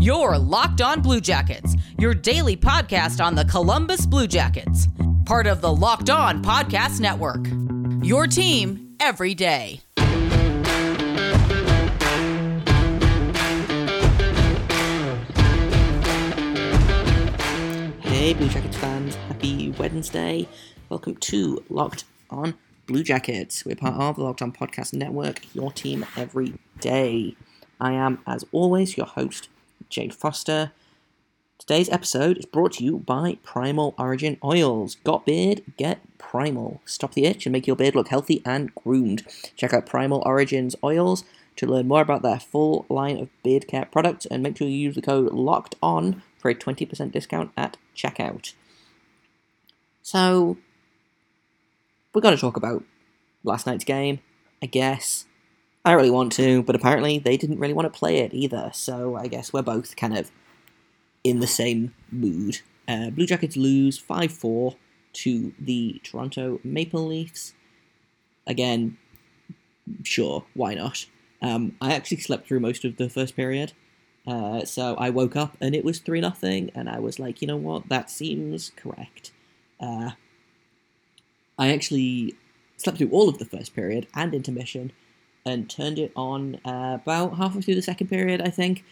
Your Locked On Blue Jackets, your daily podcast on the Columbus Blue Jackets, part of the Locked On Podcast Network. Your team every day. Hey, Blue Jackets fans, happy Wednesday. Welcome to Locked On Blue Jackets. We're part of the Locked On Podcast Network, your team every day. I am, as always, your host, Jade Forster. Today's episode is brought to you by Primal Origin Oils. Got beard? Get Primal. Stop the itch and make your beard look healthy and groomed. Check out Primal Origins Oils to learn more about their full line of beard care products and make sure you use the code LOCKED ON for a 20% discount at checkout. So, we're going to talk about last night's game, I guess. I really want to, but apparently they didn't really want to play it either, so I guess we're both kind of in the same mood. Uh, Blue Jackets lose 5 4 to the Toronto Maple Leafs. Again, sure, why not? Um, I actually slept through most of the first period. Uh, so I woke up and it was 3 nothing, and I was like, you know what, that seems correct. Uh, I actually slept through all of the first period and intermission and turned it on uh, about halfway through the second period, I think.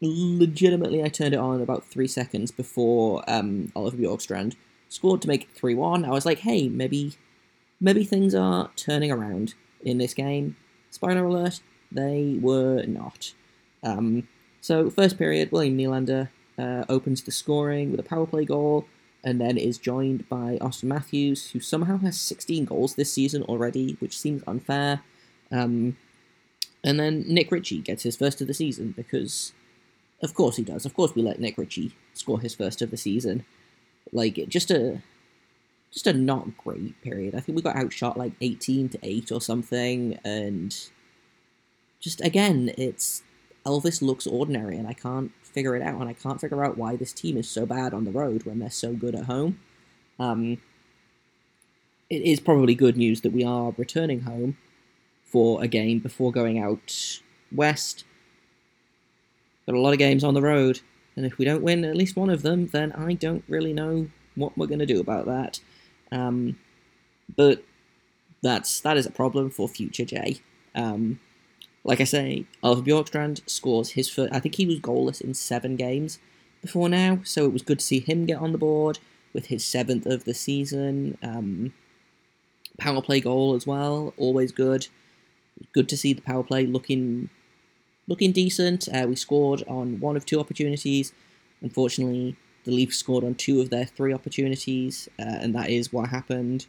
Legitimately, I turned it on about three seconds before um, Oliver Bjorkstrand scored to make it 3 1. I was like, hey, maybe, maybe things are turning around in this game. Spoiler alert, they were not. Um, so, first period, William Nylander uh, opens the scoring with a power play goal and then is joined by Auston Matthews, who somehow has 16 goals this season already, which seems unfair. Um, and then Nick Ritchie gets his first of the season because, of course, he does. Of course, we let Nick Ritchie score his first of the season. Like just a, just a not great period. I think we got outshot like 18 to eight or something, and just again, it's Elvis looks ordinary, and I can't figure it out, and I can't figure out why this team is so bad on the road when they're so good at home. Um, it is probably good news that we are returning home for a game before going out west. Got a lot of games on the road, and if we don't win at least one of them, then I don't really know what we're going to do about that. Um, but that's that is a problem for future Jay. Um, like I say, Oliver Bjorkstrand scores his first. I think he was goalless in seven games before now, so it was good to see him get on the board with his seventh of the season. Um, power play goal as well, always good. Good to see the power play looking looking decent. Uh, we scored on one of two opportunities. Unfortunately, the Leafs scored on two of their three opportunities, uh, and that is what happened.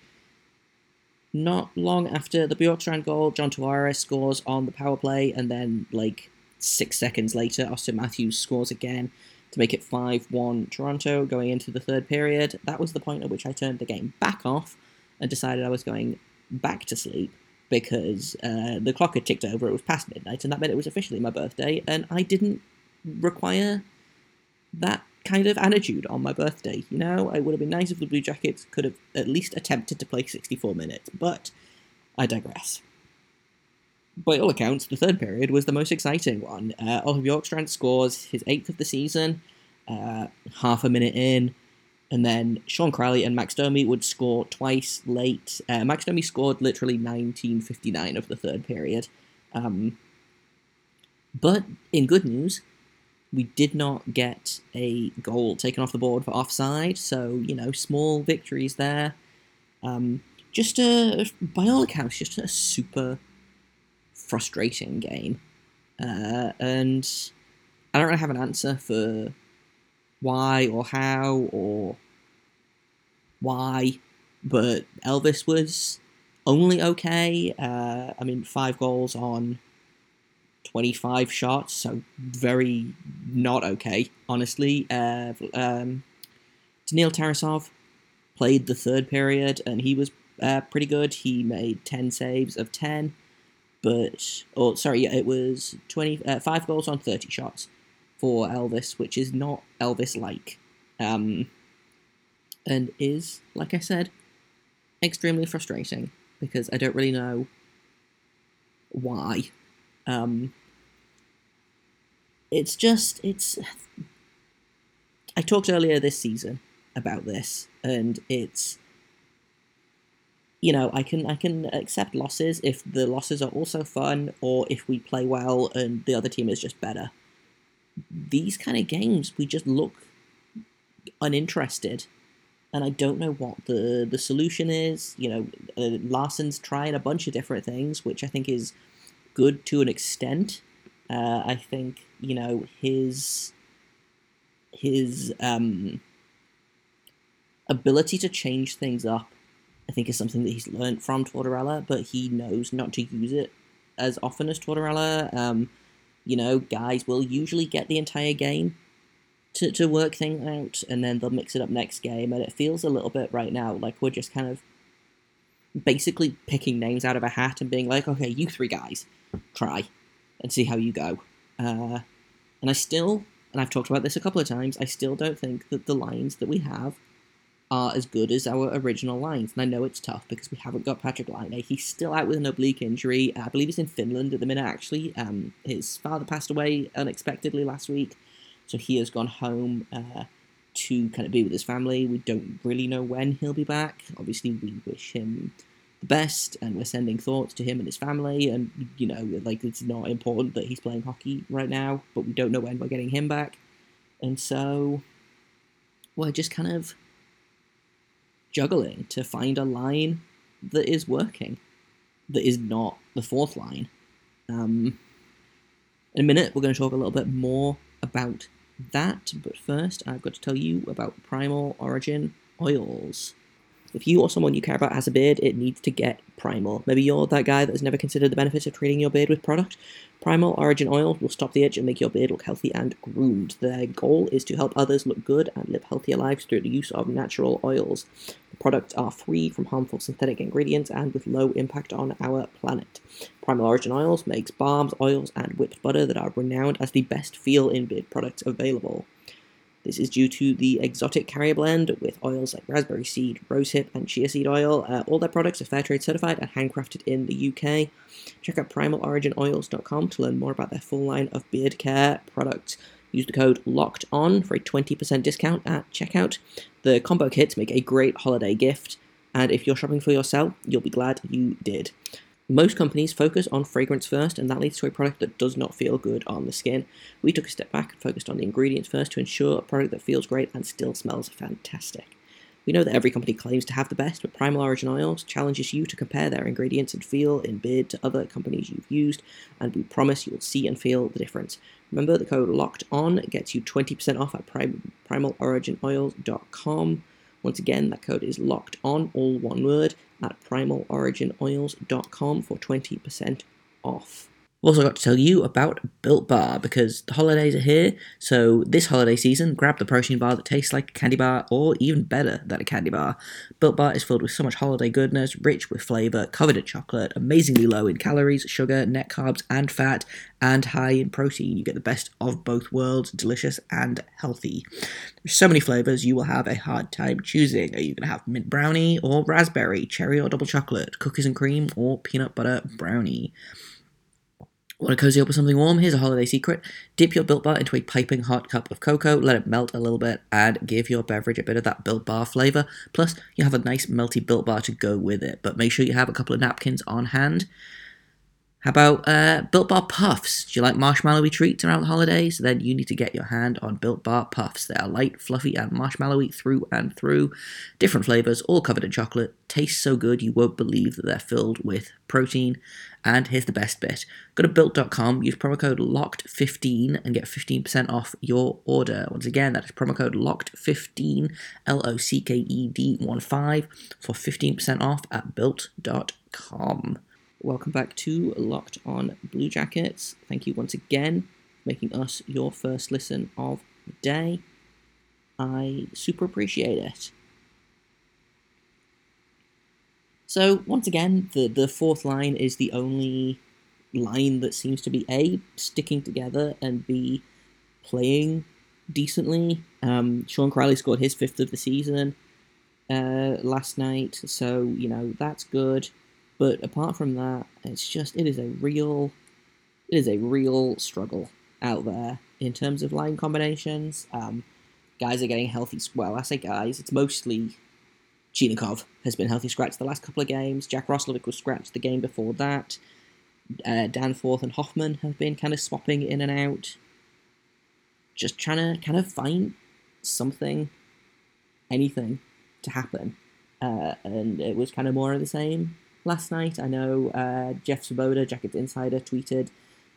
Not long after the Bjorkstrand goal, John Tavares scores on the power play, and then, like, six seconds later, Auston Matthews scores again to make it 5 1 Toronto going into the third period. That was the point at which I turned the game back off and decided I was going back to sleep because uh, the clock had ticked over, it was past midnight, and that meant it was officially my birthday, and I didn't require that kind of attitude on my birthday. You know, it would have been nice if the Blue Jackets could have at least attempted to play 64 minutes, but I digress. By all accounts, the third period was the most exciting one. Uh, Oliver Bjorkstrand scores his eighth of the season, uh, half a minute in, and then Sean Kuraly and Max Domi would score twice late. Uh, Max Domi scored literally 1959 of the third period. Um, but in good news, we did not get a goal taken off the board for offside, so, you know, small victories there. Um, just a, by all accounts, just a super frustrating game. Uh, and I don't really have an answer for why or how or why, but Elvis was only okay. Uh, I mean, five goals on 25 shots, so very not okay, honestly. Uh, um, Daniil Tarasov played the third period, and he was uh, pretty good. He made 10 saves of 10, but, oh, sorry, it was 20, uh, 5 goals on 30 shots for Elvis, which is not Elvis like. Um, and is, like I said, extremely frustrating because I don't really know why. Um, it's just it's. I talked earlier this season about this, and it's you know I can I can accept losses if the losses are also fun or if we play well and the other team is just better. These kind of games we just look uninterested, and I don't know what the the solution is. You know, uh, Larsen's trying a bunch of different things, which I think is good to an extent. Uh, I think you know his his um, ability to change things up. I think is something that he's learned from Tortorella, but he knows not to use it as often as Tortorella. Um, you know, guys will usually get the entire game to, to work things out, and then they'll mix it up next game. And it feels a little bit right now like we're just kind of basically picking names out of a hat and being like, okay, you three guys, try and see how you go. Uh, and I still, and I've talked about this a couple of times, I still don't think that the lines that we have are as good as our original lines. And I know it's tough because we haven't got Patrick Laine. He's still out with an oblique injury. I believe he's in Finland at the minute, actually. Um, his father passed away unexpectedly last week, so he has gone home uh, to kind of be with his family. We don't really know when he'll be back. Obviously, we wish him the best, and we're sending thoughts to him and his family. And you know, like it's not important that he's playing hockey right now, but we don't know when we're getting him back, and so we're just kind of juggling to find a line that is working, that is not the fourth line. Um, in a minute, we're going to talk a little bit more about that, but first, I've got to tell you about Primal Origin oils. If you or someone you care about has a beard, it needs to get Primal. Maybe you're that guy that has never considered the benefits of treating your beard with product. Primal Origin Oil will stop the itch and make your beard look healthy and groomed. Their goal is to help others look good and live healthier lives through the use of natural oils. Products are free from harmful synthetic ingredients and with low impact on our planet. Primal Origin Oils makes balms, oils, and whipped butter that are renowned as the best feel in beard products available. This is due to the exotic carrier blend with oils like raspberry seed, rosehip, and chia seed oil. Uh, all their products are fair trade certified and handcrafted in the UK. Check out primaloriginoils.com to learn more about their full line of beard care products. Use the code LOCKED ON for a 20% discount at checkout. The combo kits make a great holiday gift, and if you're shopping for yourself, you'll be glad you did. Most companies focus on fragrance first, and that leads to a product that does not feel good on the skin. We took a step back and focused on the ingredients first to ensure a product that feels great and still smells fantastic. We know that every company claims to have the best, but Primal Origin Oils challenges you to compare their ingredients and feel in bid to other companies you've used, and we promise you will see and feel the difference. Remember, the code LOCKED ON gets you 20% off at prim- primaloriginoils.com. Once again, that code is locked on, all one word, at primaloriginoils.com for 20% off. Also got to tell you about Built Bar because the holidays are here. So this holiday season, grab the protein bar that tastes like a candy bar or even better than a candy bar. Built Bar is filled with so much holiday goodness, rich with flavor, covered in chocolate, amazingly low in calories, sugar, net carbs, and fat, and high in protein. You get the best of both worlds, delicious and healthy. There's so many flavors you will have a hard time choosing. Are you going to have mint brownie or raspberry, cherry or double chocolate, cookies and cream or peanut butter brownie? Want to cozy up with something warm? Here's a holiday secret. Dip your Built Bar into a piping hot cup of cocoa, let it melt a little bit, and give your beverage a bit of that Built Bar flavor. Plus, you have a nice melty Built Bar to go with it, but make sure you have a couple of napkins on hand. How about uh, Built Bar Puffs? Do you like marshmallowy treats around the holidays? Then you need to get your hand on Built Bar Puffs. They are light, fluffy, and marshmallowy through and through. Different flavors, all covered in chocolate. Taste so good you won't believe that they're filled with protein. And here's the best bit go to built.com, use promo code LOCKED15 and get 15% off your order. Once again, that is promo code LOCKED15, L O C K E D 1 5, for 15% off at built.com. Welcome back to Locked On Blue Jackets. Thank you once again making us your first listen of the day. I super appreciate it. So, once again, the, the fourth line is the only line that seems to be A, sticking together, and B, playing decently. Um, Sean Kuraly scored his fifth of the season uh, last night, so, you know, that's good. But apart from that, it's just, it is a real, it is a real struggle out there. in terms of line combinations. Um, guys are getting healthy. Well, I say guys, it's mostly Chinakhov has been healthy scratch the last couple of games. Jack Roslovic was scratched the game before that. Uh, Danforth and Hoffman have been kind of swapping in and out. Just trying to kind of find something, anything to happen. Uh, and it was kind of more of the same last night. I know uh, Jeff Svoboda, Jackets Insider, tweeted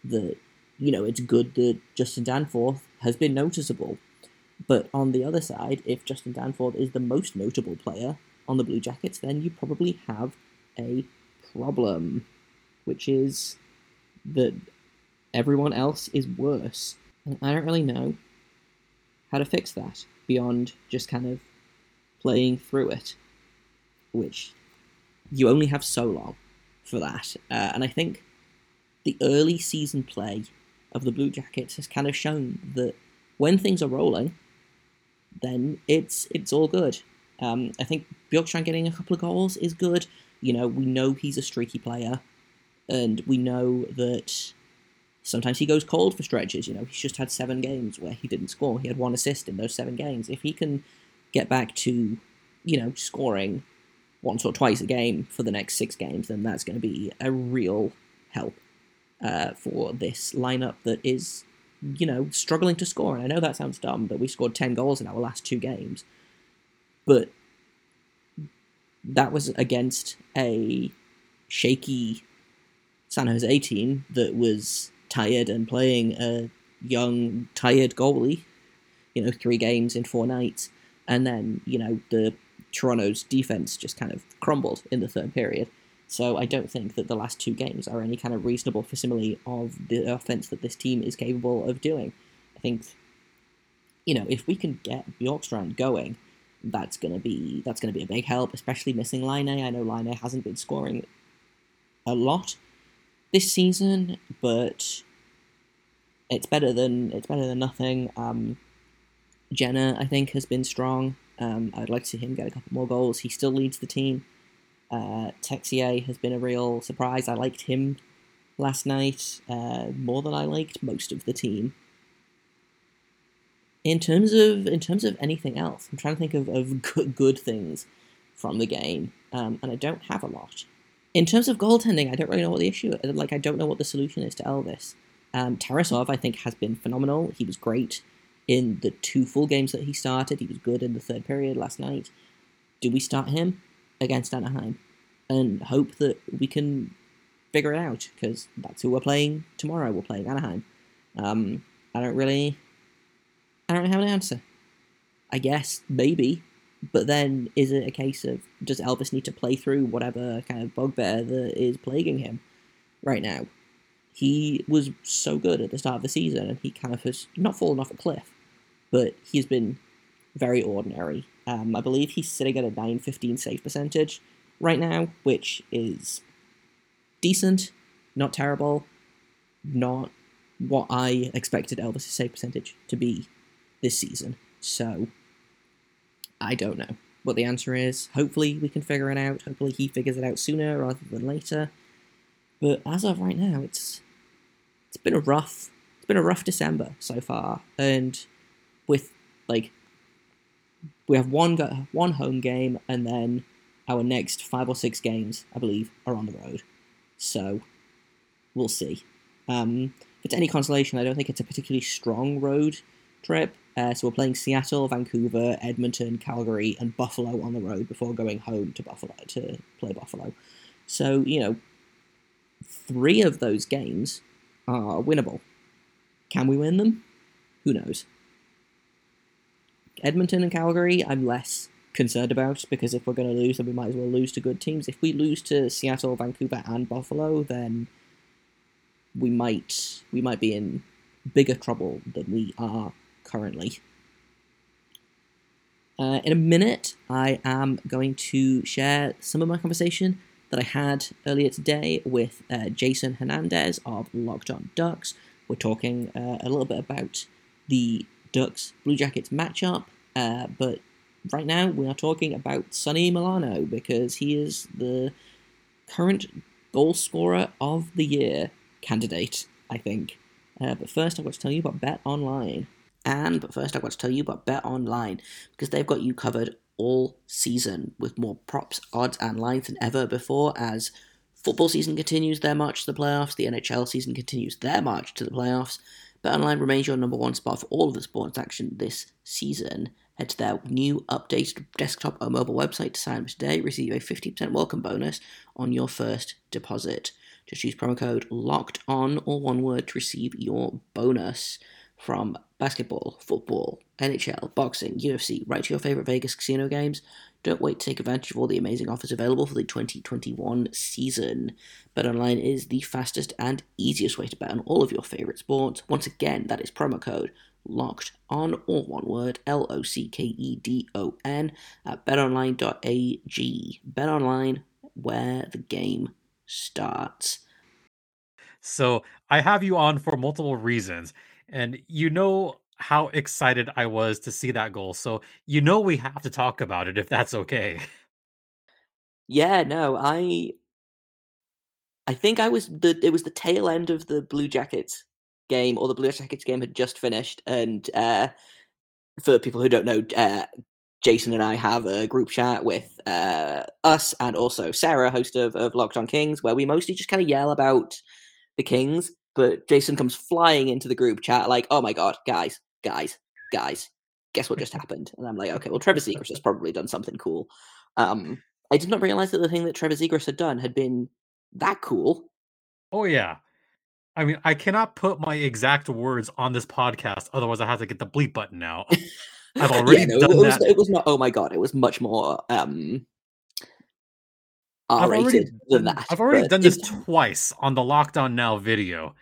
that, you know, it's good that Justin Danforth has been noticeable. But on the other side, if Justin Danforth is the most notable player on the Blue Jackets, then you probably have a problem, which is that everyone else is worse. And I don't really know how to fix that beyond just kind of playing through it, which you only have so long for that. Uh, and I think the early season play of the Blue Jackets has kind of shown that when things are rolling, then it's it's all good. Um, I think Bjorkstrand getting a couple of goals is good. You know, we know he's a streaky player, and we know that sometimes he goes cold for stretches. You know, he's just had seven games where he didn't score. He had one assist in those seven games. If he can get back to, you know, scoring once or twice a game for the next six games, then that's going to be a real help uh, for this lineup that is, you know, struggling to score. And I know that sounds dumb, but we scored 10 goals in our last two games. But that was against a shaky San Jose team that was tired and playing a young, tired goalie, you know, three games in four nights. And then, you know, the Toronto's defense just kind of crumbled in the third period. So I don't think that the last two games are any kind of reasonable facsimile of the offense that this team is capable of doing. I think, you know, if we can get Bjorkstrand going, that's gonna be that's gonna be a big help, especially missing Laine. I know Laine hasn't been scoring a lot this season, but it's better than it's better than nothing. Um, Jenner, I think, has been strong. Um, I'd like to see him get a couple more goals. He still leads the team. Uh, Texier has been a real surprise. I liked him last night uh, more than I liked most of the team. In terms of in terms of anything else, I'm trying to think of, of good, good things from the game, um, and I don't have a lot. In terms of goaltending, I don't really know what the issue. Is. Like, I don't know what the solution is to Elvis. Um, Tarasov, I think, has been phenomenal. He was great in the two full games that he started. He was good in the third period last night. Do we start him against Anaheim and hope that we can figure it out? Because that's who we're playing tomorrow. We're playing Anaheim. Um, I don't really, I don't have an answer. I guess maybe, but then is it a case of does Elvis need to play through whatever kind of bugbear that is plaguing him right now? He was so good at the start of the season, and he kind of has not fallen off a cliff but he's been very ordinary. Um, I believe he's sitting at a 915 save percentage right now, which is decent, not terrible, not what I expected Elvis' save percentage to be this season. So, I don't know what the answer is. Hopefully, we can figure it out. Hopefully, he figures it out sooner rather than later. But as of right now, it's it's been a rough it's been a rough December so far, and with like we have one go- one home game and then our next five or six games, I believe, are on the road. So we'll see. Um, if it's any consolation, I don't think it's a particularly strong road trip. Uh, so we're playing Seattle, Vancouver, Edmonton, Calgary, and Buffalo on the road before going home to Buffalo to play Buffalo. So you know, three of those games are winnable. Can we win them? Who knows? Edmonton and Calgary, I'm less concerned about because if we're going to lose, then we might as well lose to good teams. If we lose to Seattle, Vancouver, and Buffalo, then we might we might be in bigger trouble than we are currently. Uh, in a minute, I am going to share some of my conversation that I had earlier today with uh, Jason Hernandez of Locked On Ducks. We're talking uh, a little bit about the Ducks Blue Jackets matchup. Uh, but right now we are talking about Sonny Milano because he is the current goal scorer of the year candidate, I think. Uh, but first, I've got to tell you about Bet Online. And but first, I've got to tell you about Bet Online because they've got you covered all season with more props, odds, and lines than ever before. As football season continues their march to the playoffs, the NHL season continues their march to the playoffs. BetOnline remains your number one spot for all of the sports action this season. Head to their new updated desktop or mobile website to sign up today. Receive a 50% welcome bonus on your first deposit. Just use promo code LOCKED ON or one word to receive your bonus from basketball, football, NHL, boxing, UFC, right to your favorite Vegas casino games. Don't wait to take advantage of all the amazing offers available for the 2021 season. BetOnline is the fastest and easiest way to bet on all of your favorite sports. Once again, that is promo code locked on or one word L O C K E D O N at betonline.ag. BetOnline, where the game starts. So I have you on for multiple reasons, and you know how excited I was to see that goal. So you know we have to talk about it if that's okay. Yeah, no, I I think I was the it was the tail end of the Blue Jackets game, or the Blue Jackets game had just finished, and uh, for people who don't know, uh, Jason and I have a group chat with uh, us and also Sarah, host of, of Locked On Kings, where we mostly just kind of yell about the Kings. But Jason comes flying into the group chat like, "Oh my god, guys, guys, guys, guess what just happened?" And I'm like, "Okay, well, Trevor Zegras has probably done something cool." Um, I did not realize that the thing that Trevor Zegras had done had been that cool. Oh yeah. I mean, I cannot put my exact words on this podcast, otherwise I have to get the bleep button out. I've already yeah, no, done it was, that. it was not. Oh my god! It was much more um, I've already than that. I've already done this twice on the Lockdown Now video.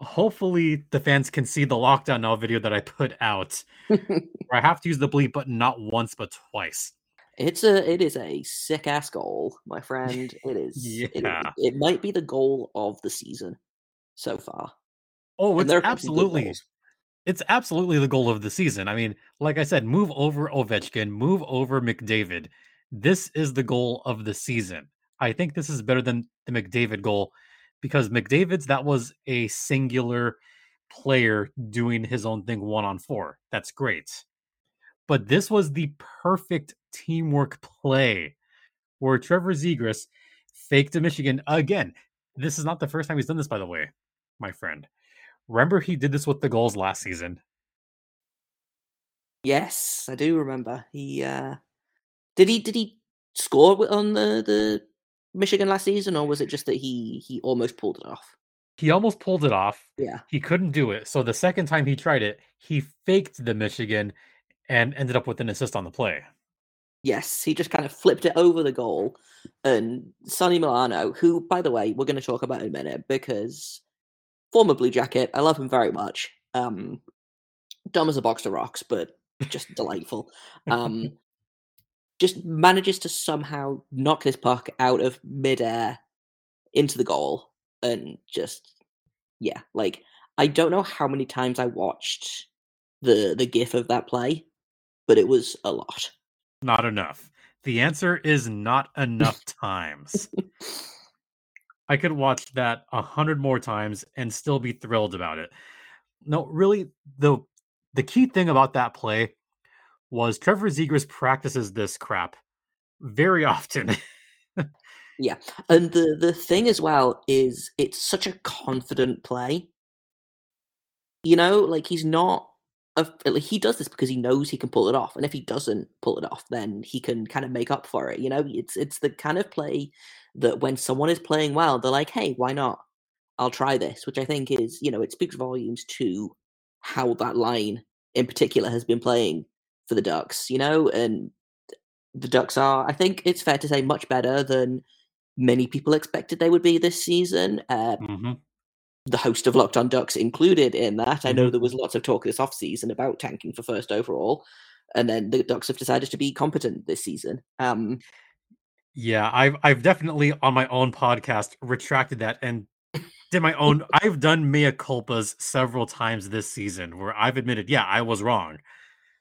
Hopefully, the fans can see the Lockdown Now video that I put out. Where I have to use the bleep button not once but twice. It's a it is a sick ass goal, my friend. It is. it Yeah. It, might be the goal of the season so far. Oh, it's absolutely it's absolutely the goal of the season. I mean, like I said, move over Ovechkin, move over McDavid. This is the goal of the season. I think this is better than the McDavid goal because McDavid's that was a singular player doing his own thing one on four. That's great. But this was the perfect teamwork play where Trevor Zegras faked to Michigan again. This is not the first time he's done this, by the way, my friend. Remember, he did this with the goals last season. Yes, I do remember. He uh did he did he score on the the Michigan last season, or was it just that he he almost pulled it off? He almost pulled it off. Yeah. He couldn't do it. So the second time he tried it, he faked the Michigan and ended up with an assist on the play. Yes, he just kind of flipped it over the goal. And Sonny Milano, who, by the way, we're going to talk about in a minute because former Blue Jacket, I love him very much. Um, dumb as a box of rocks, but just delightful. Um, just manages to somehow knock this puck out of midair into the goal and just, yeah, like I don't know how many times I watched the the gif of that play, but it was a lot. Not enough. The answer is not enough times. I could watch that a hundred more times and still be thrilled about it. No, really, the the key thing about that play was Trevor Zegras practices this crap very often. Yeah, and the the thing as well is it's such a confident play. You know, like he's not. A, like he does this because he knows he can pull it off, and if he doesn't pull it off, then he can kind of make up for it. You know, it's it's the kind of play that when someone is playing well, they're like, "Hey, why not? I'll try this," which I think is, you know, it speaks volumes to how that line in particular has been playing for the Ducks. You know, and the Ducks are, I think it's fair to say, much better than many people expected they would be this season. Uh, Mhm. the host of Locked On Ducks included in that. I know there was lots of talk this offseason about tanking for first overall, and then the Ducks have decided to be competent this season. Um, Yeah, I've I've definitely on my own podcast retracted that and did my own. I've done mea culpas several times this season where I've admitted, yeah, I was wrong.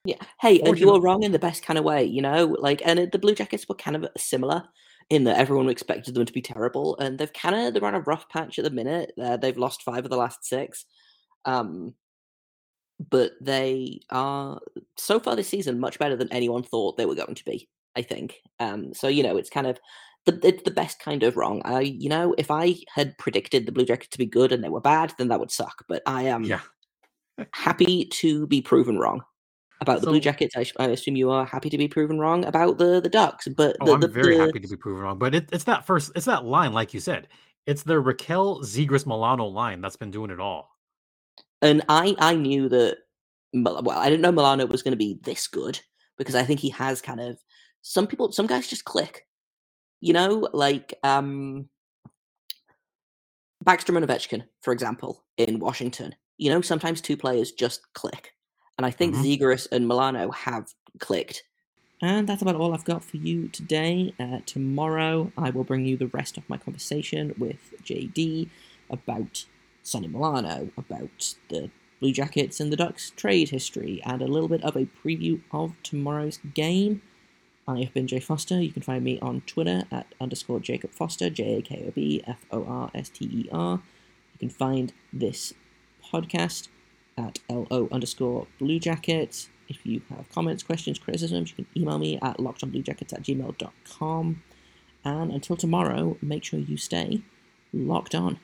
Yeah, hey, and you were wrong in the best kind of way, you know. Like, and the Blue Jackets were kind of similar in that everyone expected them to be terrible, and they've kind of they're on a rough patch at the minute. Uh, they've lost five of the last six. Um, but they are so far this season much better than anyone thought they were going to be. I think. Um, so you know, it's kind of the it's the best kind of wrong. I you know, if I had predicted the Blue Jackets to be good and they were bad, then that would suck. But I am Yeah. happy to be proven wrong about the Blue Jackets. I, I assume you are happy to be proven wrong about the the Ducks. But Oh, I'm the, very the- happy to be proven wrong. But it, it's that first, it's that line, like you said. It's the Rakell Zegras Milano line that's been doing it all. and I I knew that. Well, I didn't know Milano was going to be this good because I think he has kind of some people, some guys just click. You know, like um Backstrom and Ovechkin, for example, in Washington. You know, sometimes two players just click, and I think. Zegras and Milano have clicked. And that's about all I've got for you today. Uh, tomorrow, I will bring you the rest of my conversation with JD about Sonny Milano, about the Blue Jackets and the Ducks trade history, and a little bit of a preview of tomorrow's game. I have been Jay Forster. You can find me on Twitter at underscore Jakob Forster, J A K O B F O R S T E R. You can find this podcast at LO underscore Blue Jackets. If you have comments, questions, criticisms, you can email me at lockedonbluejackets at gmail.com. And until tomorrow, make sure you stay locked on.